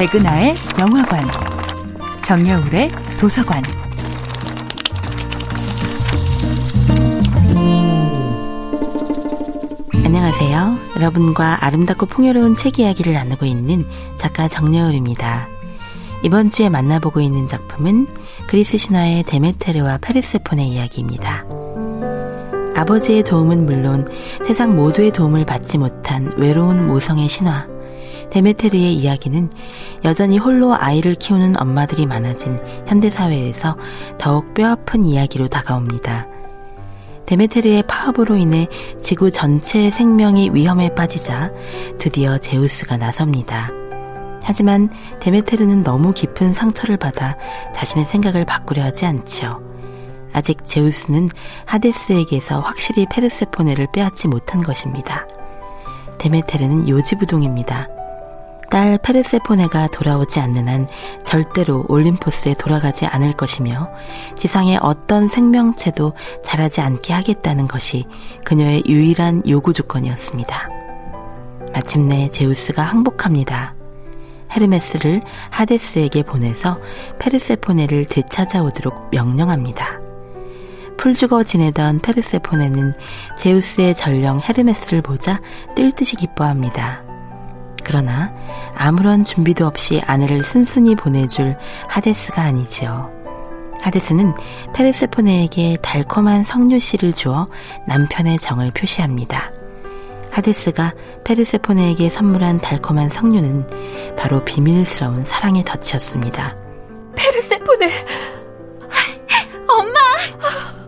백은하의 영화관, 정여울의 도서관. 안녕하세요. 여러분과 아름답고 풍요로운 책 이야기를 나누고 있는 작가 정여울입니다. 이번 주에 만나보고 있는 작품은 그리스 신화의 데메테르와 페르세폰의 이야기입니다. 아버지의 도움은 물론 세상 모두의 도움을 받지 못한 외로운 모성의 신화. 데메테르의 이야기는 여전히 홀로 아이를 키우는 엄마들이 많아진 현대사회에서 더욱 뼈아픈 이야기로 다가옵니다. 데메테르의 파업으로 인해 지구 전체의 생명이 위험에 빠지자 드디어 제우스가 나섭니다. 하지만 데메테르는 너무 깊은 상처를 받아 자신의 생각을 바꾸려 하지 않지요. 아직 제우스는 하데스에게서 확실히 페르세포네를 빼앗지 못한 것입니다. 데메테르는 요지부동입니다. 딸 페르세포네가 돌아오지 않는 한 절대로 올림포스에 돌아가지 않을 것이며 지상의 어떤 생명체도 자라지 않게 하겠다는 것이 그녀의 유일한 요구 조건이었습니다. 마침내 제우스가 항복합니다. 헤르메스를 하데스에게 보내서 페르세포네를 되찾아오도록 명령합니다. 풀죽어 지내던 페르세포네는 제우스의 전령 헤르메스를 보자 뜰 듯이 기뻐합니다. 그러나 아무런 준비도 없이 아내를 순순히 보내줄 하데스가 아니지요. 하데스는 페르세포네에게 달콤한 석류씨를 주어 남편의 정을 표시합니다. 하데스가 페르세포네에게 선물한 달콤한 석류는 바로 비밀스러운 사랑의 덫이었습니다. 페르세포네! 엄마!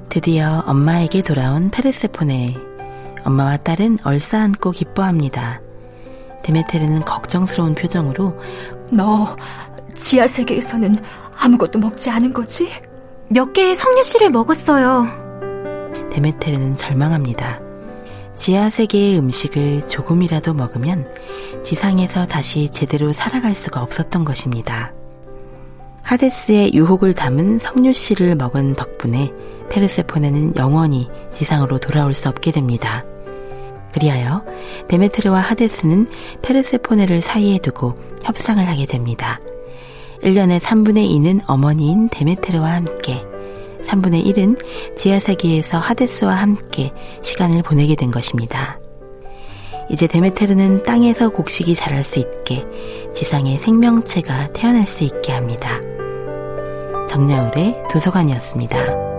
드디어 엄마에게 돌아온 페르세포네. 엄마와 딸은 얼싸안고 기뻐합니다. 데메테르는 걱정스러운 표정으로 너 지하 세계에서는 아무것도 먹지 않은 거지? 몇 개의 석류씨를 먹었어요. 데메테르는 절망합니다. 지하 세계의 음식을 조금이라도 먹으면 지상에서 다시 제대로 살아갈 수가 없었던 것입니다. 하데스의 유혹을 담은 석류씨를 먹은 덕분에 페르세포네는 영원히 지상으로 돌아올 수 없게 됩니다. 그리하여 데메트르와 하데스는 페르세포네를 사이에 두고 협상을 하게 됩니다. 1년의 3분의 2는 어머니인 데메트르와 함께 3분의 1은 지하세계에서 하데스와 함께 시간을 보내게 된 것입니다. 이제 데메테르는 땅에서 곡식이 자랄 수 있게 지상의 생명체가 태어날 수 있게 합니다. 정야울의 도서관이었습니다.